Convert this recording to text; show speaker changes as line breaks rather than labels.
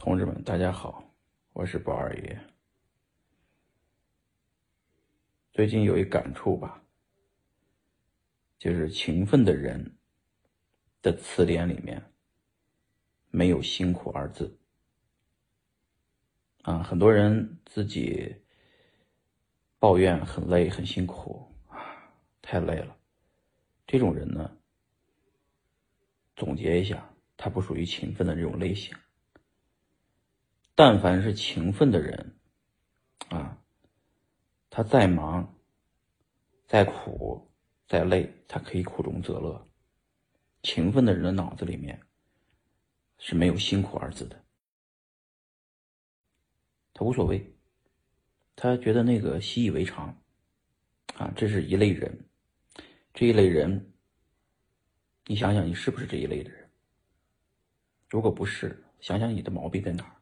同志们，大家好，我是宝二爷。最近有一感触吧，就是勤奋的人的词典里面没有“辛苦”二字。啊，很多人自己抱怨很累、很辛苦啊，太累了。这种人呢，总结一下，他不属于勤奋的这种类型。但凡是勤奋的人，啊，他再忙、再苦、再累，他可以苦中作乐。勤奋的人的脑子里面是没有“辛苦”二字的，他无所谓，他觉得那个习以为常，啊，这是一类人。这一类人，你想想，你是不是这一类的人？如果不是，想想你的毛病在哪儿？